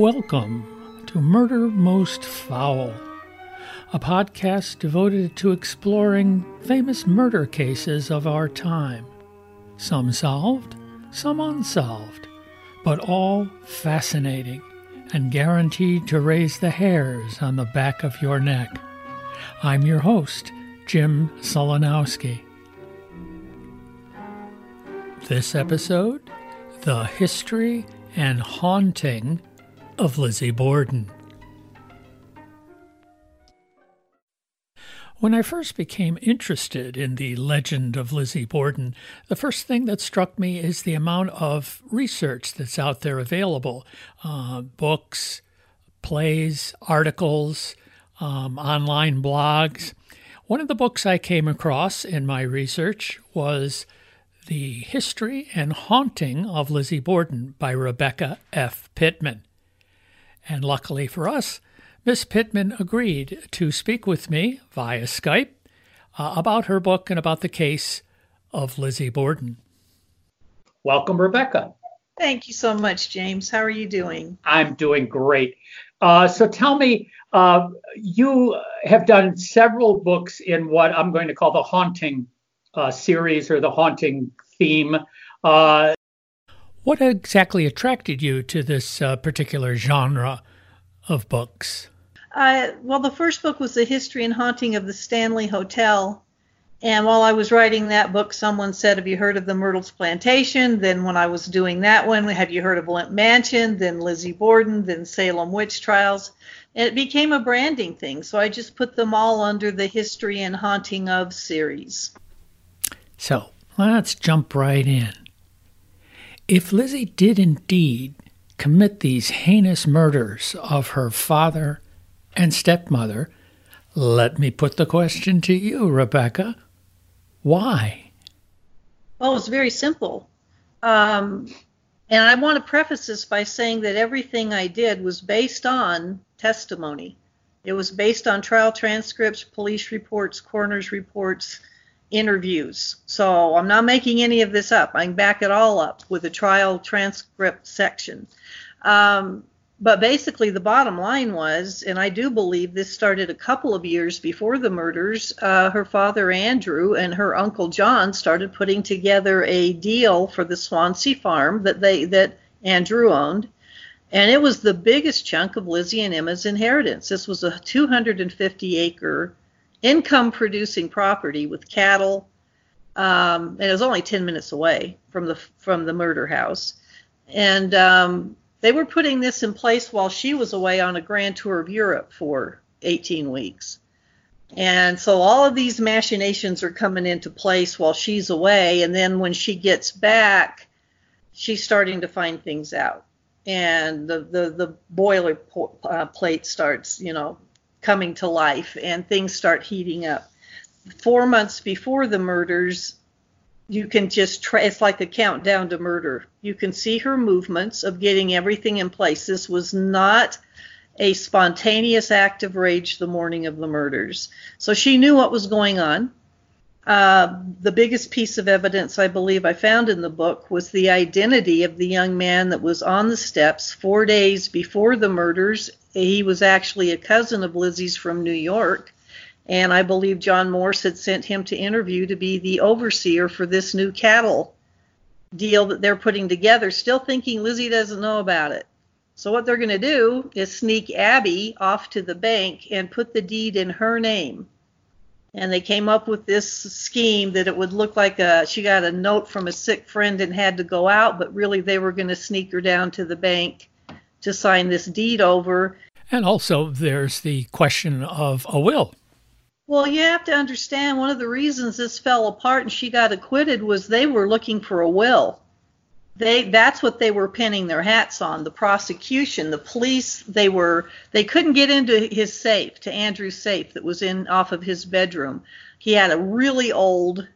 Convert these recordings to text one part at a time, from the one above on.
Welcome to Murder Most Foul, a podcast devoted to exploring famous murder cases of our time. Some solved, some unsolved, but all fascinating and guaranteed to raise the hairs on the back of your neck. I'm your host, Jim Solanowski. This episode The History and Haunting of Lizzie Borden. When I first became interested in the legend of Lizzie Borden, the first thing that struck me is the amount of research that's out there available uh, books, plays, articles, um, online blogs. One of the books I came across in my research was The History and Haunting of Lizzie Borden by Rebecca F. Pittman. And luckily for us, Miss Pittman agreed to speak with me via Skype uh, about her book and about the case of Lizzie Borden. Welcome, Rebecca. Thank you so much, James. How are you doing? I'm doing great. Uh, so tell me, uh, you have done several books in what I'm going to call the haunting uh, series or the haunting theme. What exactly attracted you to this uh, particular genre of books? Uh, well, the first book was The History and Haunting of the Stanley Hotel. And while I was writing that book, someone said, Have you heard of the Myrtles Plantation? Then, when I was doing that one, Have you heard of Bly Mansion? Then Lizzie Borden, then Salem Witch Trials. And it became a branding thing. So I just put them all under the History and Haunting of series. So let's jump right in. If Lizzie did indeed commit these heinous murders of her father and stepmother, let me put the question to you, Rebecca. Why? Well, it's very simple. Um, and I want to preface this by saying that everything I did was based on testimony. It was based on trial transcripts, police reports, coroner's reports, interviews. So I'm not making any of this up. I can back it all up with a trial transcript section. Um, but basically, the bottom line was, and I do believe this started a couple of years before the murders. Uh, her father Andrew and her uncle John started putting together a deal for the Swansea farm that they that Andrew owned, and it was the biggest chunk of Lizzie and Emma's inheritance. This was a 250 acre income producing property with cattle. Um, and it was only 10 minutes away from the from the murder house. And um, they were putting this in place while she was away on a grand tour of Europe for 18 weeks. And so all of these machinations are coming into place while she's away. And then when she gets back, she's starting to find things out. And the, the, the boiler po- uh, plate starts, you know, coming to life and things start heating up. Four months before the murders, you can just try, it's like a countdown to murder. You can see her movements of getting everything in place. This was not a spontaneous act of rage the morning of the murders. So she knew what was going on. Uh, the biggest piece of evidence I believe I found in the book was the identity of the young man that was on the steps four days before the murders he was actually a cousin of Lizzie's from New York. And I believe John Morse had sent him to interview to be the overseer for this new cattle deal that they're putting together, still thinking Lizzie doesn't know about it. So what they're going to do is sneak Abby off to the bank and put the deed in her name. And they came up with this scheme that it would look like a, she got a note from a sick friend and had to go out, but really they were going to sneak her down to the bank to sign this deed over. And also, there's the question of a will. Well, you have to understand one of the reasons this fell apart and she got acquitted was they were looking for a will. They that's what they were pinning their hats on. The prosecution, the police, they were they couldn't get into his safe, to Andrew's safe that was in off of his bedroom. He had a really old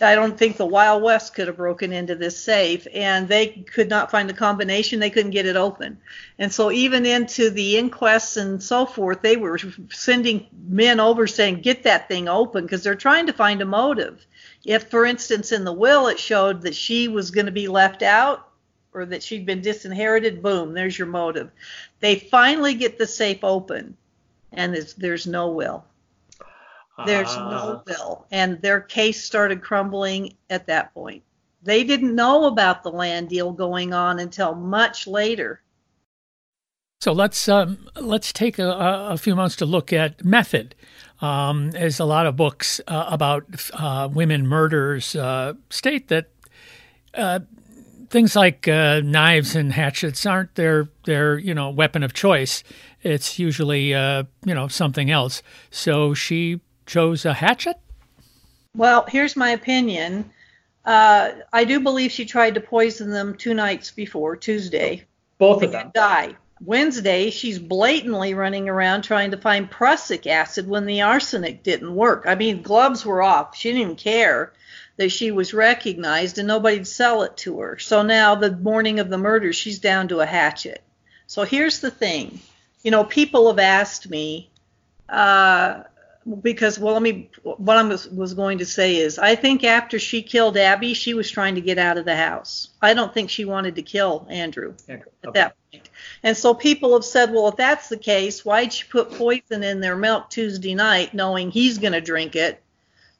I don't think the Wild West could have broken into this safe, and they could not find the combination. They couldn't get it open. And so, even into the inquests and so forth, they were sending men over saying, Get that thing open, because they're trying to find a motive. If, for instance, in the will it showed that she was going to be left out, or that she'd been disinherited, boom, there's your motive. They finally get the safe open, and there's no will. There's uh. no will. And their case started crumbling at that point. They didn't know about the land deal going on until much later. So let's um, let's take a, a, few months to look at method. Um, there's a lot of books uh, about uh, women murders uh, state that uh, things like uh, knives and hatchets aren't their their you know weapon of choice. It's usually uh, you know something else. So she chose a hatchet. Well, here's my opinion. Uh, I do believe she tried to poison them two nights before Tuesday. Both of them die. Wednesday, she's blatantly running around trying to find prussic acid when the arsenic didn't work. I mean, gloves were off. She didn't even care that she was recognized and nobody'd sell it to her. So now, the morning of the murder, she's down to a hatchet. So here's the thing you know, people have asked me, uh, because well let me what i was, was going to say is i think after she killed abby she was trying to get out of the house i don't think she wanted to kill andrew okay. at that point and so people have said well if that's the case why'd she put poison in their milk tuesday night knowing he's going to drink it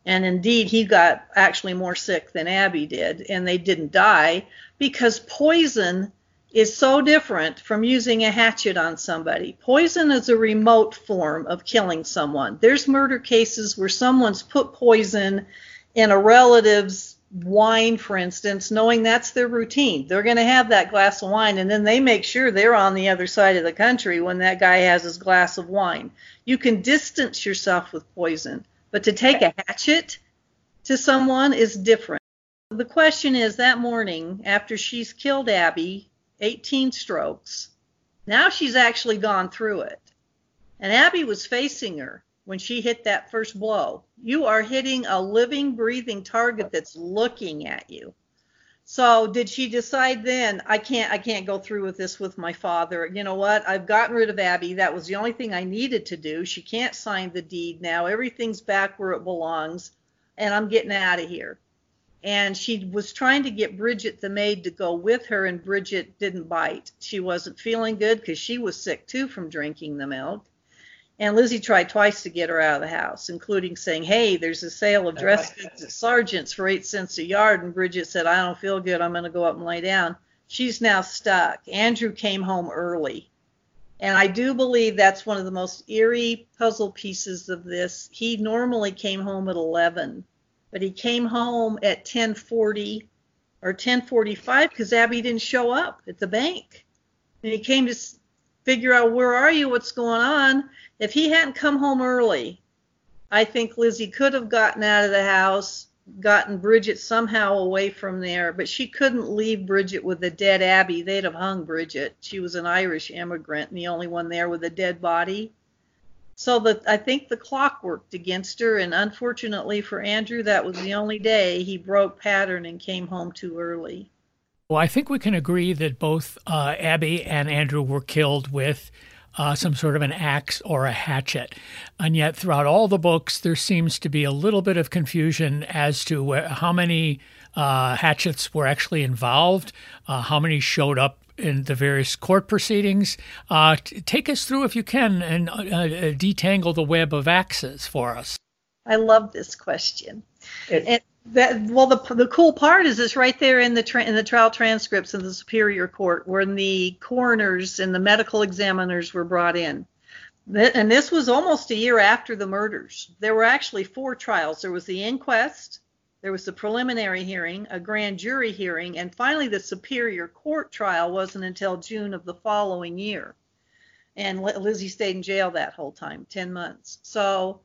and indeed he got actually more sick than abby did and they didn't die because poison is so different from using a hatchet on somebody. Poison is a remote form of killing someone. There's murder cases where someone's put poison in a relative's wine, for instance, knowing that's their routine. They're going to have that glass of wine, and then they make sure they're on the other side of the country when that guy has his glass of wine. You can distance yourself with poison, but to take a hatchet to someone is different. The question is that morning, after she's killed Abby, 18 strokes. Now she's actually gone through it. And Abby was facing her when she hit that first blow. You are hitting a living, breathing target that's looking at you. So did she decide then I can't I can't go through with this with my father. You know what? I've gotten rid of Abby. That was the only thing I needed to do. She can't sign the deed now. Everything's back where it belongs and I'm getting out of here and she was trying to get Bridget the maid to go with her and Bridget didn't bite. She wasn't feeling good because she was sick too from drinking the milk. And Lizzie tried twice to get her out of the house, including saying, Hey, there's a sale of dress goods at Sargent's for eight cents a yard. And Bridget said, I don't feel good. I'm going to go up and lay down. She's now stuck. Andrew came home early. And I do believe that's one of the most eerie puzzle pieces of this. He normally came home at 11 but he came home at 10:40 or 10:45 because Abby didn't show up at the bank. And he came to figure out where are you, what's going on. If he hadn't come home early, I think Lizzie could have gotten out of the house, gotten Bridget somehow away from there, but she couldn't leave Bridget with a dead Abby. They'd have hung Bridget. She was an Irish immigrant and the only one there with a dead body. So that I think the clock worked against her, and unfortunately for Andrew, that was the only day he broke pattern and came home too early. Well, I think we can agree that both uh, Abby and Andrew were killed with uh, some sort of an axe or a hatchet. And yet, throughout all the books, there seems to be a little bit of confusion as to where, how many uh, hatchets were actually involved, uh, how many showed up in the various court proceedings. Uh, t- take us through, if you can, and uh, uh, detangle the web of axes for us. I love this question. It, and that, well, the the cool part is it's right there in the tra- in the trial transcripts in the Superior Court when the coroners and the medical examiners were brought in. And this was almost a year after the murders. There were actually four trials. There was the inquest, there was the preliminary hearing, a grand jury hearing, and finally the Superior Court trial wasn't until June of the following year. And Lizzie stayed in jail that whole time, 10 months. So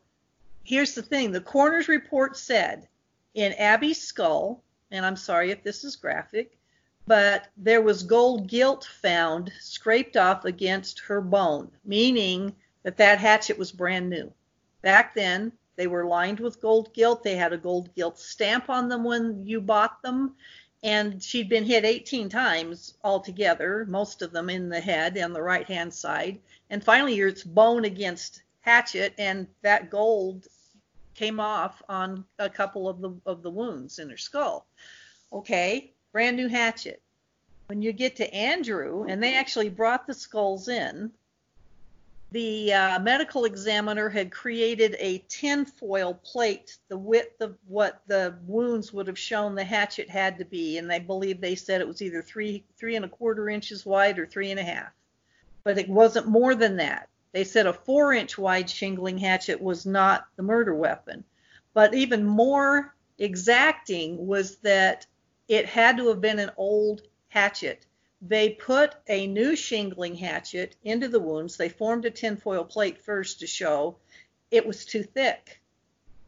here's the thing the coroner's report said in Abby's skull, and I'm sorry if this is graphic, but there was gold gilt found scraped off against her bone, meaning that that hatchet was brand new. Back then, they were lined with gold gilt. They had a gold gilt stamp on them when you bought them. And she'd been hit 18 times altogether, most of them in the head and the right hand side. And finally, it's bone against hatchet, and that gold came off on a couple of the of the wounds in her skull. Okay, brand new hatchet. when you get to Andrew, and they actually brought the skulls in, the uh, medical examiner had created a tinfoil plate, the width of what the wounds would have shown the hatchet had to be, and they believe they said it was either three three and a quarter inches wide or three and a half, but it wasn't more than that. They said a four inch wide shingling hatchet was not the murder weapon, but even more exacting was that it had to have been an old hatchet they put a new shingling hatchet into the wounds. They formed a tinfoil plate first to show it was too thick.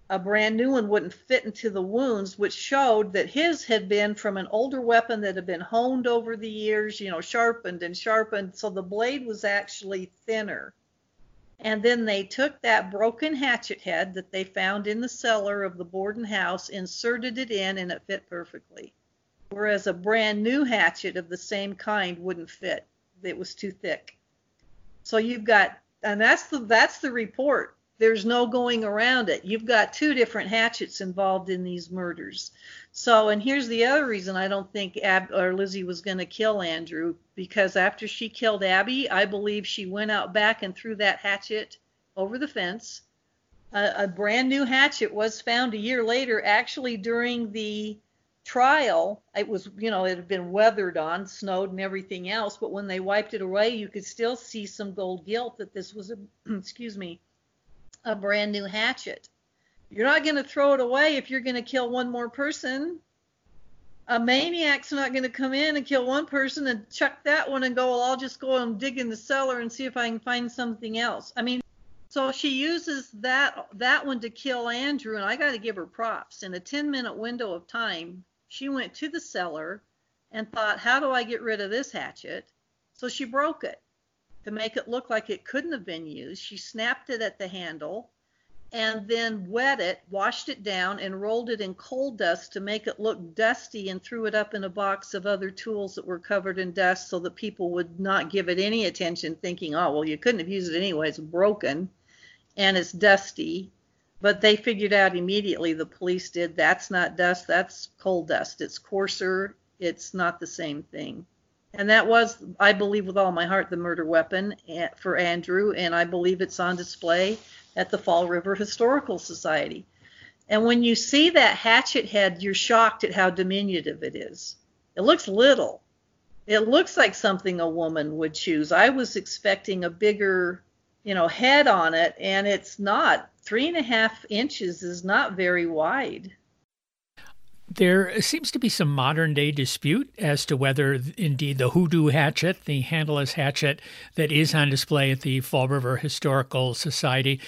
A brand new one wouldn't fit into the wounds, which showed that his had been from an older weapon that had been honed over the years, you know, sharpened and sharpened. So the blade was actually thinner. And then they took that broken hatchet head that they found in the cellar of the Borden house, inserted it in, and it fit perfectly whereas a brand new hatchet of the same kind wouldn't fit. It was too thick. So you've got, and that's the that's the report. There's no going around it. You've got two different hatchets involved in these murders. So, and here's the other reason I don't think Ab or Lizzie was going to kill Andrew because after she killed Abby, I believe she went out back and threw that hatchet over the fence. A, a brand new hatchet was found a year later, actually during the trial, it was, you know, it had been weathered on, snowed and everything else, but when they wiped it away, you could still see some gold gilt that this was a, excuse me, a brand new hatchet. You're not going to throw it away if you're going to kill one more person. A maniac's not going to come in and kill one person and chuck that one and go, well, I'll just go and dig in the cellar and see if I can find something else. I mean, so she uses that that one to kill Andrew, and I got to give her props. In a 10 minute window of time, she went to the cellar and thought, how do I get rid of this hatchet? So she broke it to make it look like it couldn't have been used. She snapped it at the handle and then wet it, washed it down, and rolled it in coal dust to make it look dusty and threw it up in a box of other tools that were covered in dust so that people would not give it any attention, thinking, oh, well, you couldn't have used it anyway, it's broken and it's dusty. But they figured out immediately, the police did, that's not dust, that's coal dust. It's coarser, it's not the same thing. And that was, I believe with all my heart, the murder weapon eh, for Andrew, and I believe it's on display at the Fall River Historical Society. And when you see that hatchet head, you're shocked at how diminutive it is. It looks little. It looks like something a woman would choose. I was expecting a bigger, you know, head on it, and it's not three and a half inches is not very wide. There seems to be some modern day dispute as to whether indeed the hoodoo hatchet, the handleless hatchet that is on display at the Fall River Historical Society,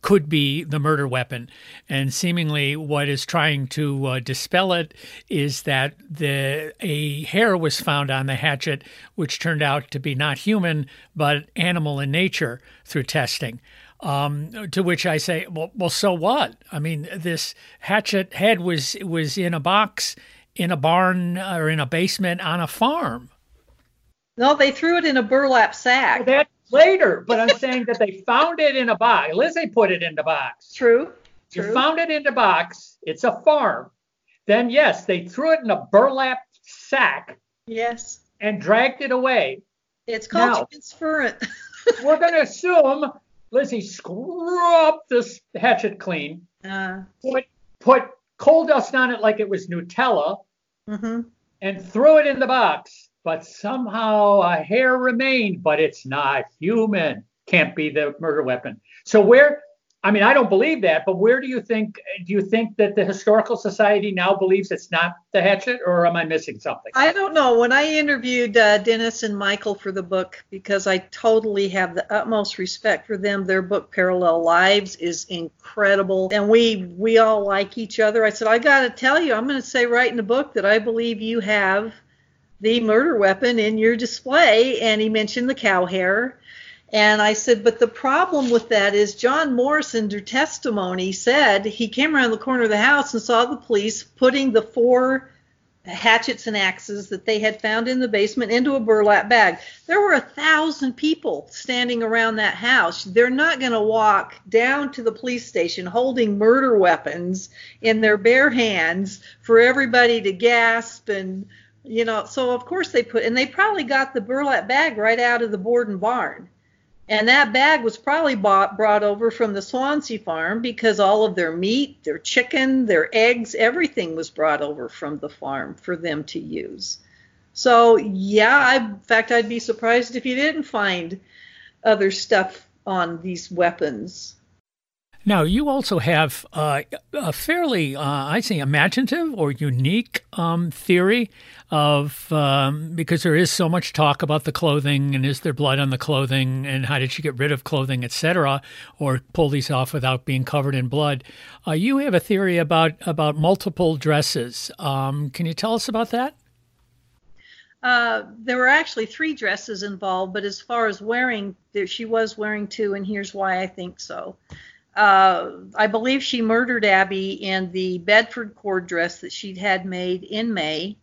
could be the murder weapon. And seemingly, what is trying to uh, dispel it is that the a hair was found on the hatchet, which turned out to be not human but animal in nature through testing. Um, to which I say, well, well, so what? I mean, this hatchet head was was in a box in a barn or in a basement on a farm. No, they threw it in a burlap sack. That later, but I'm saying that they found it in a box. Lizzie put it in the box. True. You found it in the box. It's a farm. Then yes, they threw it in a burlap sack. Yes. And dragged it away. It's called now, transference. we're going to assume Lizzie scrubbed this hatchet clean, uh, put put coal dust on it like it was Nutella, mm-hmm. and threw it in the box. But somehow a hair remained, but it's not human. Can't be the murder weapon. So where I mean, I don't believe that, but where do you think do you think that the historical society now believes it's not the hatchet, or am I missing something? I don't know. When I interviewed uh, Dennis and Michael for the book, because I totally have the utmost respect for them, their book Parallel Lives is incredible, and we we all like each other. I said, I got to tell you, I'm going to say right in the book that I believe you have the murder weapon in your display, and he mentioned the cow hair and I said, but the problem with that is John Morris, under testimony, said he came around the corner of the house and saw the police putting the four hatchets and axes that they had found in the basement into a burlap bag. There were a thousand people standing around that house. They're not going to walk down to the police station holding murder weapons in their bare hands for everybody to gasp and You know, so of course they put, and they probably got the burlap bag right out of the Borden barn. And that bag was probably bought, brought over from the Swansea farm because all of their meat, their chicken, their eggs, everything was brought over from the farm for them to use. So, yeah, I, in fact, I'd be surprised if you didn't find other stuff on these weapons. Now, you also have uh, a fairly, uh, I say, imaginative or unique um, theory of um, because there is so much talk about the clothing and is there blood on the clothing and how did she get rid of clothing, etc., or pull these off without being covered in blood. Uh, you have a theory about about multiple dresses. Um, can you tell us about that? Uh, there were actually three dresses involved, but as far as wearing, there, she was wearing two, and here's why I think so. Uh, I believe she murdered Abby in the Bedford cord dress that she'd had made in May,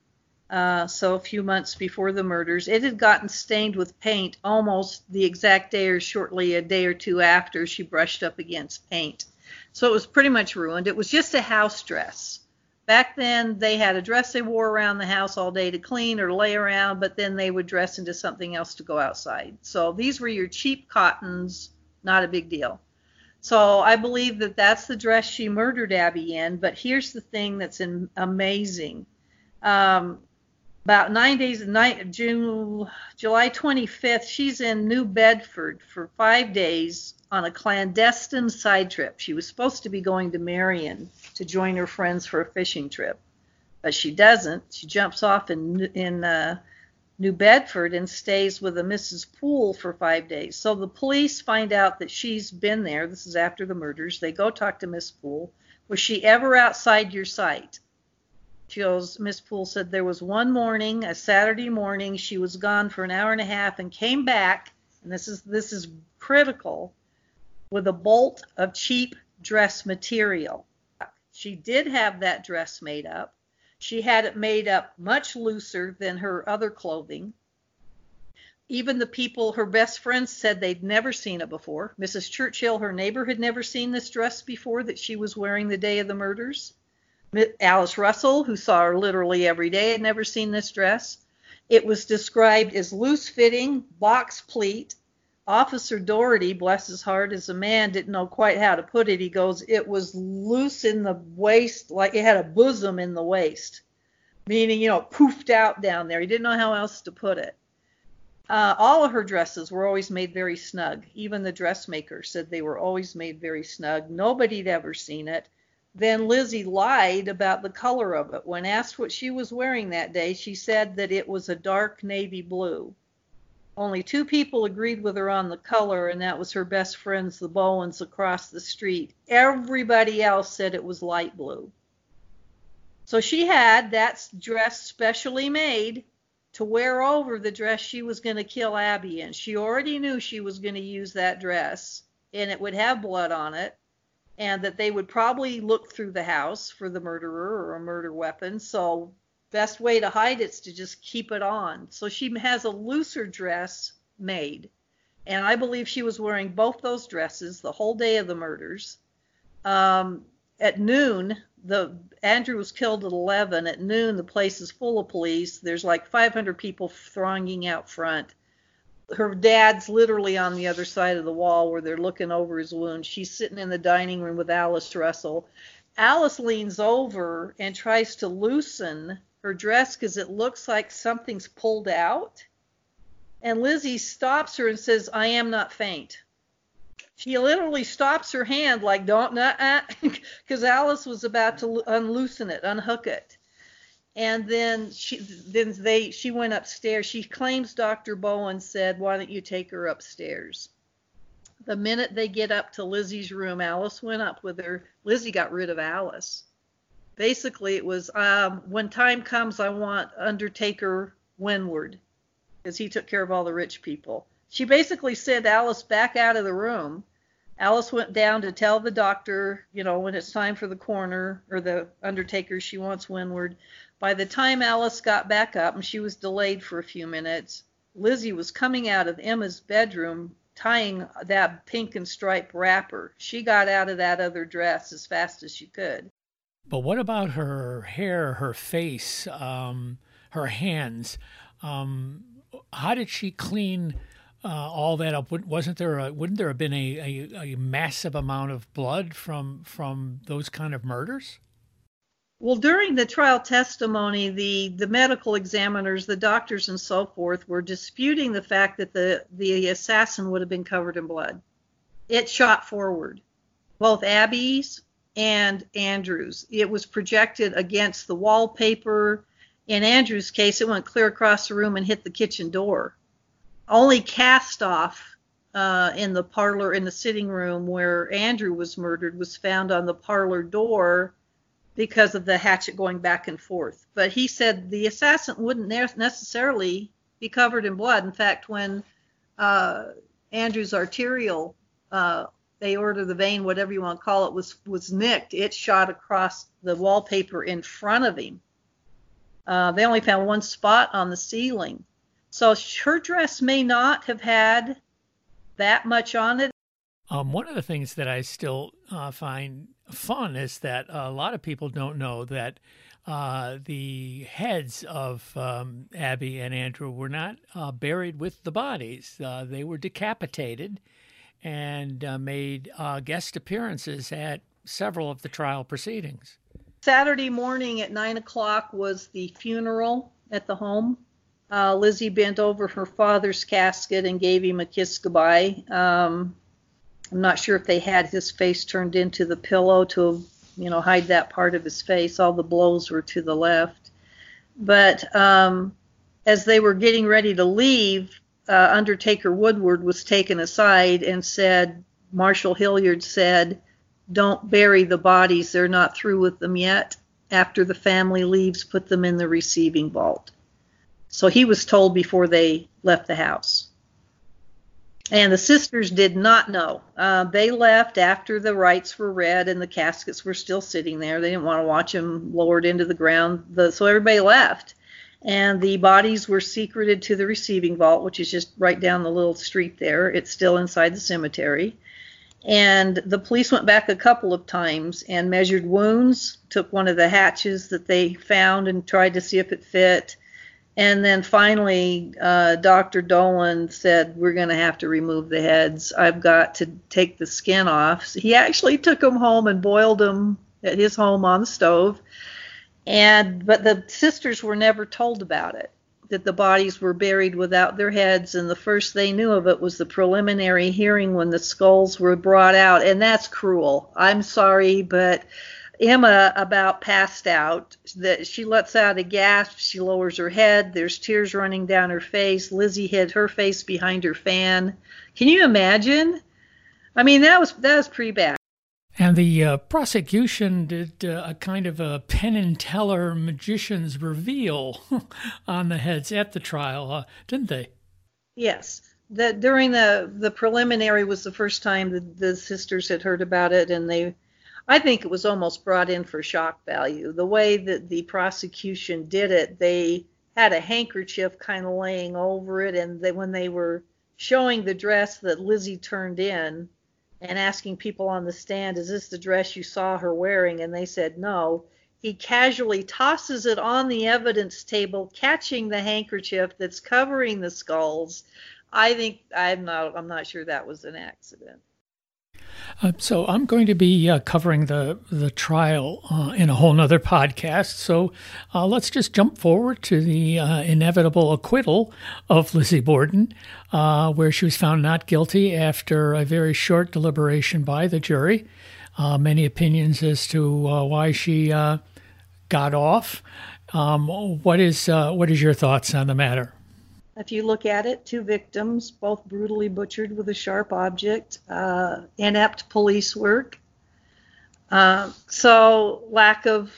uh, so a few months before the murders. It had gotten stained with paint almost the exact day or shortly a day or two after she brushed up against paint. So it was pretty much ruined. It was just a house dress. Back then, they had a dress they wore around the house all day to clean or lay around, but then they would dress into something else to go outside. So these were your cheap cottons, not a big deal. So I believe that that's the dress she murdered Abby in. But here's the thing that's in, amazing. Um, about nine days, nine, June, July 25th, she's in New Bedford for five days on a clandestine side trip. She was supposed to be going to Marion to join her friends for a fishing trip, but she doesn't. She jumps off in in uh, New Bedford and stays with a Mrs. Poole for five days. So the police find out that she's been there. This is after the murders. They go talk to Miss Poole. Was she ever outside your sight? She goes, Miss Poole said there was one morning, a Saturday morning, she was gone for an hour and a half and came back, and this is this is critical, with a bolt of cheap dress material. She did have that dress made up. She had it made up much looser than her other clothing. Even the people, her best friends, said they'd never seen it before. Mrs. Churchill, her neighbor, had never seen this dress before that she was wearing the day of the murders. Alice Russell, who saw her literally every day, had never seen this dress. It was described as loose fitting, box pleat, Officer Doherty, bless his heart, as a man, didn't know quite how to put it. He goes, it was loose in the waist, like it had a bosom in the waist, meaning, you know, poofed out down there. He didn't know how else to put it. Uh, all of her dresses were always made very snug. Even the dressmaker said they were always made very snug. Nobody'd ever seen it. Then Lizzie lied about the color of it. When asked what she was wearing that day, she said that it was a dark navy blue. Only two people agreed with her on the color, and that was her best friends, the Bowens, across the street. Everybody else said it was light blue. So she had that dress specially made to wear over the dress she was going to kill Abby in. She already knew she was going to use that dress, and it would have blood on it, and that they would probably look through the house for the murderer or a murder weapon. So best way to hide it is to just keep it on. So she has a looser dress made. And I believe she was wearing both those dresses the whole day of the murders. Um, at noon, the Andrew was killed at 11. At noon, the place is full of police. There's like 500 people thronging out front. Her dad's literally on the other side of the wall where they're looking over his wound. She's sitting in the dining room with Alice Russell. Alice leans over and tries to loosen her dress because it looks like something's pulled out. And Lizzie stops her and says, I am not faint. She literally stops her hand like, don't, because ah, Alice was about to unloosen it, unhook it. And then she, then they, she went upstairs. She claims Dr. Bowen said, why don't you take her upstairs? The minute they get up to Lizzie's room, Alice went up with her. Lizzie got rid of Alice basically it was um, when time comes, I want Undertaker Winward because he took care of all the rich people. She basically sent Alice back out of the room. Alice went down to tell the doctor, you know, when it's time for the coroner or the undertaker, she wants Winward. By the time Alice got back up, and she was delayed for a few minutes, Lizzie was coming out of Emma's bedroom tying that pink and striped wrapper. She got out of that other dress as fast as she could. But what about her hair, her face, um, her hands. Um, how did she clean uh, all that up? Wasn't there a, wouldn't there have been a, a, a massive amount of blood from from those kind of murders? Well, during the trial testimony, the, the medical examiners, the doctors, and so forth were disputing the fact that the, the assassin would have been covered in blood. It shot forward, both Abby's and Andrew's. It was projected against the wallpaper. In Andrew's case, it went clear across the room and hit the kitchen door. Only cast off uh, in the parlor, in the sitting room where Andrew was murdered, was found on the parlor door because of the hatchet going back and forth. But he said the assassin wouldn't necessarily be covered in blood. In fact, when uh, Andrew's arterial uh, aorta, the vein, whatever you want to call it, was was nicked, it shot across the wallpaper in front of him. Uh, they only found one spot on the ceiling. So her dress may not have had that much on it. Um, one of the things that I still uh, find fun is that a lot of people don't know that uh, the heads of um, Abby and Andrew were not uh, buried with the bodies. Uh, they were decapitated and uh, made uh, guest appearances at several of the trial proceedings. Saturday morning at 9 o'clock was the funeral at the home. Uh, Lizzie bent over her father's casket and gave him a kiss goodbye. Um, I'm not sure if they had his face turned into the pillow to, you know, hide that part of his face. All the blows were to the left. But um, as they were getting ready to leave, uh, Undertaker Woodward was taken aside and said, Marshall Hilliard said, don't bury the bodies. They're not through with them yet. After the family leaves, put them in the receiving vault. So he was told before they left the house. And the sisters did not know. Uh, they left after the rites were read and the caskets were still sitting there. They didn't want to watch them lowered into the ground. The, so everybody left. And the bodies were secreted to the receiving vault, which is just right down the little street there. It's still inside the cemetery. And the police went back a couple of times and measured wounds, took one of the hatches that they found and tried to see if it fit and then finally, uh, Dr. Dolan said, We're going to have to remove the heads. I've got to take the skin off. So he actually took them home and boiled them at his home on the stove. And but the sisters were never told about it, that the bodies were buried without their heads. And the first they knew of it was the preliminary hearing when the skulls were brought out. And that's cruel. I'm sorry, but Emma about passed out. That she lets out a gasp. She lowers her head. There's tears running down her face. Lizzie hid her face behind her fan. Can you imagine? I mean, that was that was pretty bad. And the uh, prosecution did uh, a kind of a Penn and Teller magician's reveal on the heads at the trial, uh, didn't they? Yes. The, during the the preliminary was the first time the, the sisters had heard about it, and they I think it was almost brought in for shock value. The way that the prosecution did it, they had a handkerchief kind of laying over it, and they, when they were showing the dress that Lizzie turned in and asking people on the stand, "Is this the dress you saw her wearing?" and they said no, he casually tosses it on the evidence table, catching the handkerchief that's covering the skulls. I think I'm not I'm not sure that was an accident. Uh, so I'm going to be uh, covering the the trial uh, in a whole nother podcast. So uh, let's just jump forward to the uh, inevitable acquittal of Lizzie Borden, uh, where she was found not guilty after a very short deliberation by the jury. many opinions as to why she got off. Um, what is what is your thoughts on the matter? If you look at it, two victims, both brutally butchered with a sharp object, uh, inept police work. Uh, so, lack of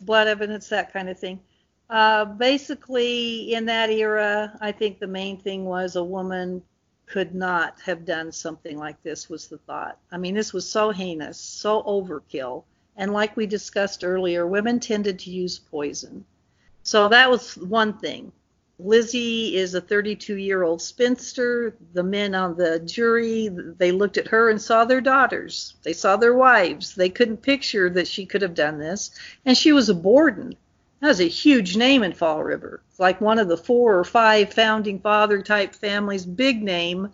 blood evidence, that kind of thing. Uh, basically, in that era, I think the main thing was a woman could not have done something like this, was the thought. I mean, this was so heinous, so overkill. And like we discussed earlier, women tended to use poison. So that was one thing. Lizzie is a 32 year old spinster. The men on the jury, they looked at her and saw their daughters. They saw their wives. They couldn't picture that she could have done this. And she was a Borden. That was a huge name in Fall River. It's like one of the four or five founding father type families, big name.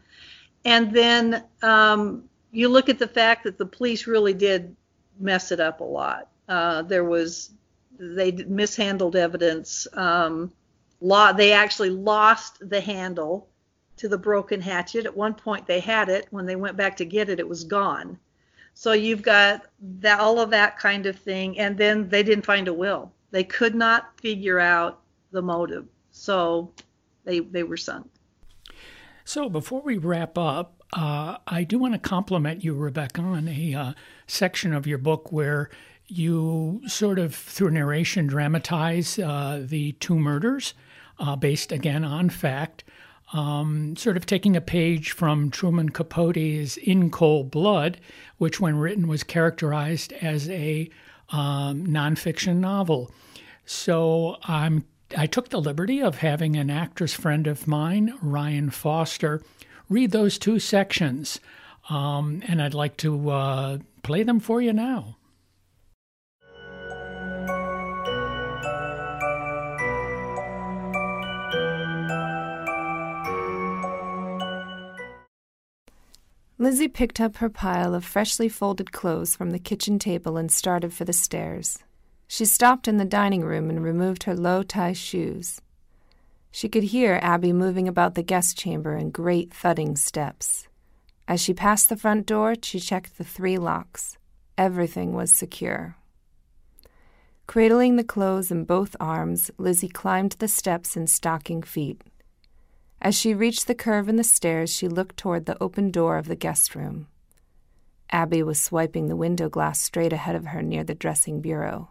And then um, you look at the fact that the police really did mess it up a lot. Uh, there was they mishandled evidence. Um, law, they actually lost the handle to the broken hatchet. At one point, they had it. When they went back to get it, it was gone. So you've got that, all of that kind of thing, and then they didn't find a will. They could not figure out the motive, so they they were sunk. So before we wrap up, uh, I do want to compliment you, Rebecca, on a uh, section of your book where you sort of, through narration, dramatize uh, the two murders uh, based again on fact, um, sort of taking a page from Truman Capote's In Cold Blood, which, when written, was characterized as a um, nonfiction novel. So I'm I took the liberty of having an actress friend of mine, Ryan Foster, read those two sections, um, and I'd like to uh, play them for you now. Lizzie picked up her pile of freshly folded clothes from the kitchen table and started for the stairs. She stopped in the dining room and removed her low tie shoes. She could hear Abby moving about the guest chamber in great thudding steps. As she passed the front door, she checked the three locks. Everything was secure. Cradling the clothes in both arms, Lizzie climbed the steps in stocking feet. As she reached the curve in the stairs, she looked toward the open door of the guest room. Abby was swiping the window glass straight ahead of her near the dressing bureau.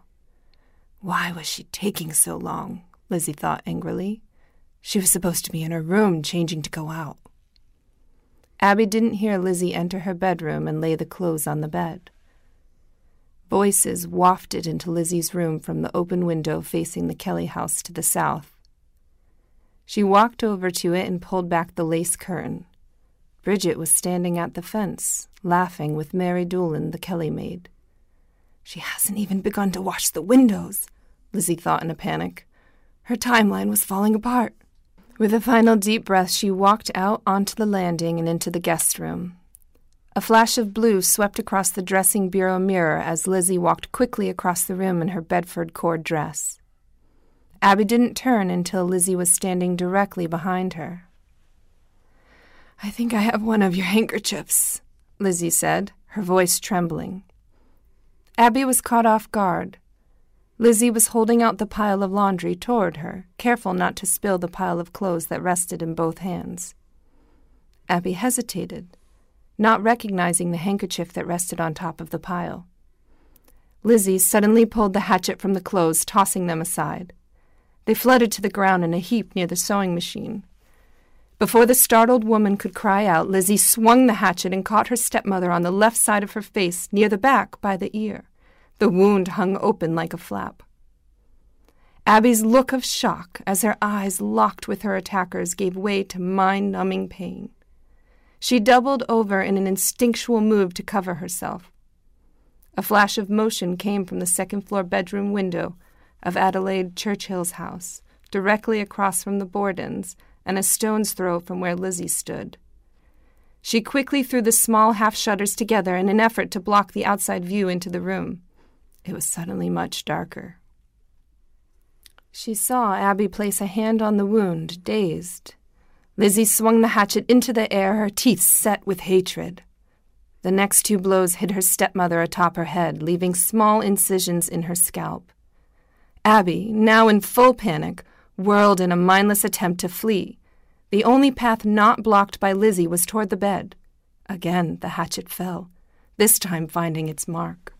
Why was she taking so long? Lizzie thought angrily. She was supposed to be in her room, changing to go out. Abby didn't hear Lizzie enter her bedroom and lay the clothes on the bed. Voices wafted into Lizzie's room from the open window facing the Kelly house to the south. She walked over to it and pulled back the lace curtain. Bridget was standing at the fence, laughing with Mary Doolin, the Kelly maid. She hasn't even begun to wash the windows, Lizzie thought in a panic. Her timeline was falling apart. With a final deep breath, she walked out onto the landing and into the guest room. A flash of blue swept across the dressing bureau mirror as Lizzie walked quickly across the room in her Bedford cord dress. Abby didn't turn until Lizzie was standing directly behind her. I think I have one of your handkerchiefs, Lizzie said, her voice trembling. Abby was caught off guard. Lizzie was holding out the pile of laundry toward her, careful not to spill the pile of clothes that rested in both hands. Abby hesitated, not recognizing the handkerchief that rested on top of the pile. Lizzie suddenly pulled the hatchet from the clothes, tossing them aside. They fluttered to the ground in a heap near the sewing machine. Before the startled woman could cry out, Lizzie swung the hatchet and caught her stepmother on the left side of her face, near the back, by the ear. The wound hung open like a flap. Abby's look of shock as her eyes locked with her attackers gave way to mind numbing pain. She doubled over in an instinctual move to cover herself. A flash of motion came from the second floor bedroom window of Adelaide Churchill's house, directly across from the Bordens and a stone's throw from where Lizzie stood. She quickly threw the small half shutters together in an effort to block the outside view into the room. It was suddenly much darker. She saw Abby place a hand on the wound, dazed. Lizzie swung the hatchet into the air, her teeth set with hatred. The next two blows hit her stepmother atop her head, leaving small incisions in her scalp. Abby, now in full panic, whirled in a mindless attempt to flee. The only path not blocked by Lizzie was toward the bed. Again, the hatchet fell, this time finding its mark.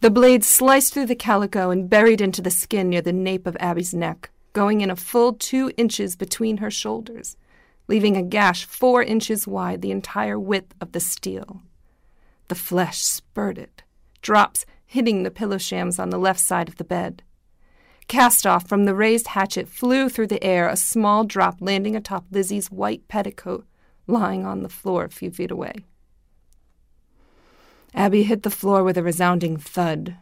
The blade sliced through the calico and buried into the skin near the nape of Abby's neck, going in a full two inches between her shoulders, leaving a gash four inches wide the entire width of the steel. The flesh spurted, drops hitting the pillow shams on the left side of the bed. Cast off from the raised hatchet flew through the air, a small drop landing atop Lizzie's white petticoat, lying on the floor a few feet away. Abby hit the floor with a resounding thud.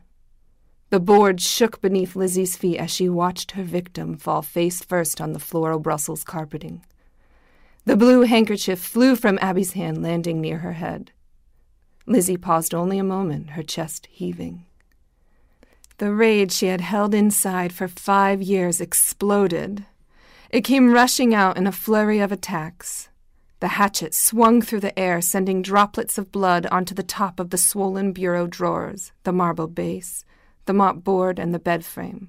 The board shook beneath Lizzie's feet as she watched her victim fall face first on the floral Brussels carpeting. The blue handkerchief flew from Abby's hand, landing near her head. Lizzie paused only a moment, her chest heaving. The rage she had held inside for five years exploded. It came rushing out in a flurry of attacks. The hatchet swung through the air, sending droplets of blood onto the top of the swollen bureau drawers, the marble base, the mop board, and the bed frame.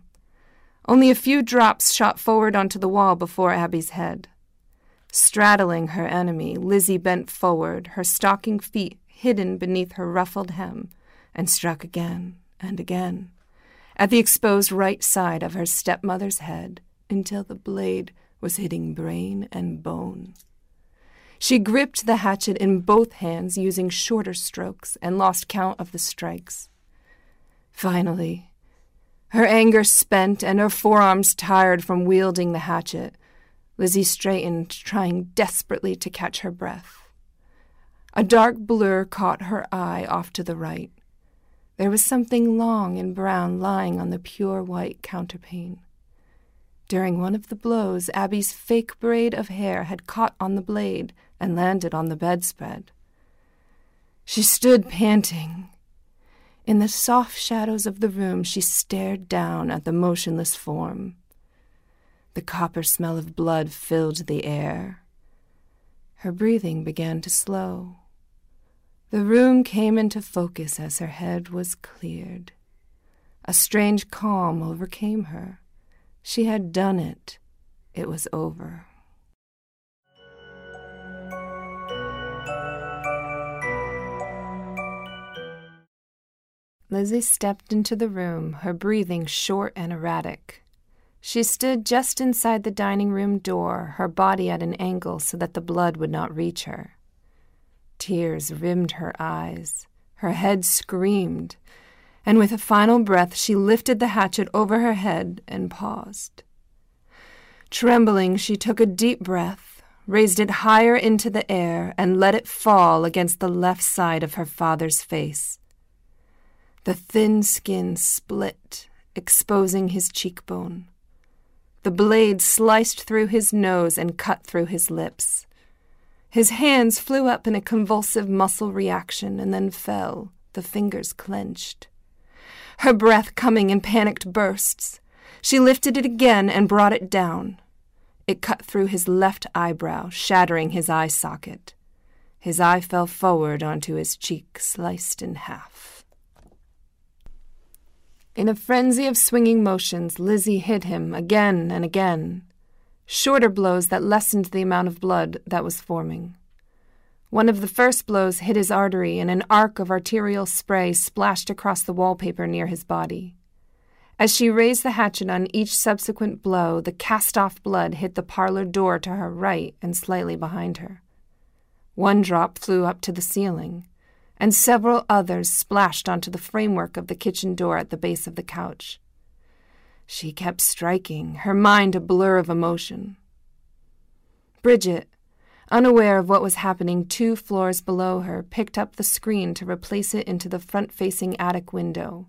Only a few drops shot forward onto the wall before Abby's head. Straddling her enemy, Lizzie bent forward, her stocking feet hidden beneath her ruffled hem, and struck again and again at the exposed right side of her stepmother's head until the blade was hitting brain and bone. She gripped the hatchet in both hands using shorter strokes and lost count of the strikes. Finally, her anger spent and her forearms tired from wielding the hatchet, Lizzie straightened, trying desperately to catch her breath. A dark blur caught her eye off to the right. There was something long and brown lying on the pure white counterpane. During one of the blows, Abby's fake braid of hair had caught on the blade and landed on the bedspread. She stood panting. In the soft shadows of the room, she stared down at the motionless form. The copper smell of blood filled the air. Her breathing began to slow. The room came into focus as her head was cleared. A strange calm overcame her. She had done it. It was over. Lizzie stepped into the room, her breathing short and erratic. She stood just inside the dining room door, her body at an angle so that the blood would not reach her. Tears rimmed her eyes. Her head screamed. And with a final breath, she lifted the hatchet over her head and paused. Trembling, she took a deep breath, raised it higher into the air, and let it fall against the left side of her father's face. The thin skin split, exposing his cheekbone. The blade sliced through his nose and cut through his lips. His hands flew up in a convulsive muscle reaction and then fell, the fingers clenched. Her breath coming in panicked bursts. She lifted it again and brought it down. It cut through his left eyebrow, shattering his eye socket. His eye fell forward onto his cheek, sliced in half. In a frenzy of swinging motions, Lizzie hit him again and again shorter blows that lessened the amount of blood that was forming. One of the first blows hit his artery, and an arc of arterial spray splashed across the wallpaper near his body. As she raised the hatchet on each subsequent blow, the cast off blood hit the parlor door to her right and slightly behind her. One drop flew up to the ceiling, and several others splashed onto the framework of the kitchen door at the base of the couch. She kept striking, her mind a blur of emotion. Bridget, unaware of what was happening two floors below her, picked up the screen to replace it into the front facing attic window.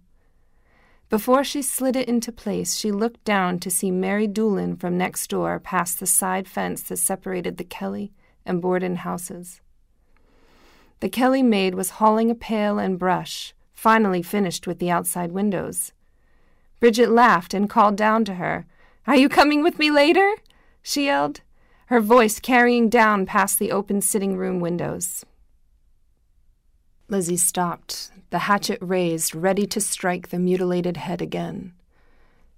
Before she slid it into place, she looked down to see Mary Doolin from next door past the side fence that separated the Kelly and Borden houses. The Kelly maid was hauling a pail and brush, finally finished with the outside windows. Bridget laughed and called down to her. Are you coming with me later? she yelled, her voice carrying down past the open sitting room windows. Lizzie stopped, the hatchet raised, ready to strike the mutilated head again.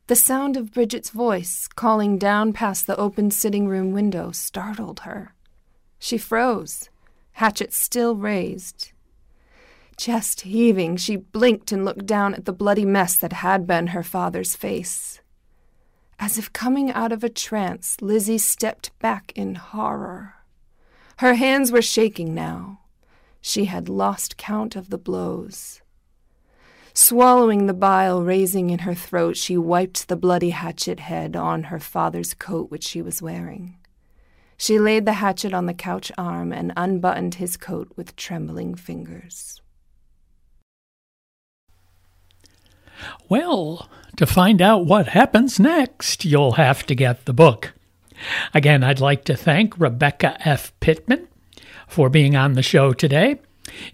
The sound of Bridget's voice, calling down past the open sitting room window, startled her. She froze, hatchet still raised, Chest heaving, she blinked and looked down at the bloody mess that had been her father's face. As if coming out of a trance, Lizzie stepped back in horror. Her hands were shaking now. She had lost count of the blows. Swallowing the bile raising in her throat, she wiped the bloody hatchet head on her father's coat which she was wearing. She laid the hatchet on the couch arm and unbuttoned his coat with trembling fingers. Well, to find out what happens next, you'll have to get the book. Again, I'd like to thank Rebecca F. Pittman for being on the show today.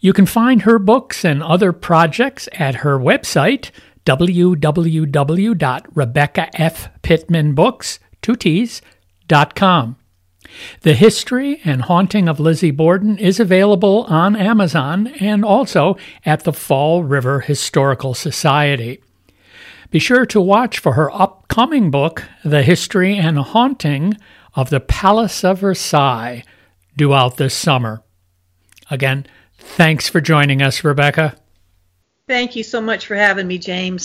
You can find her books and other projects at her website, www.rebeccafpittmanbooks.com. The History and Haunting of Lizzie Borden is available on Amazon and also at the Fall River Historical Society. Be sure to watch for her upcoming book, The History and Haunting of the Palace of Versailles, due out this summer. Again, thanks for joining us, Rebecca. Thank you so much for having me, James.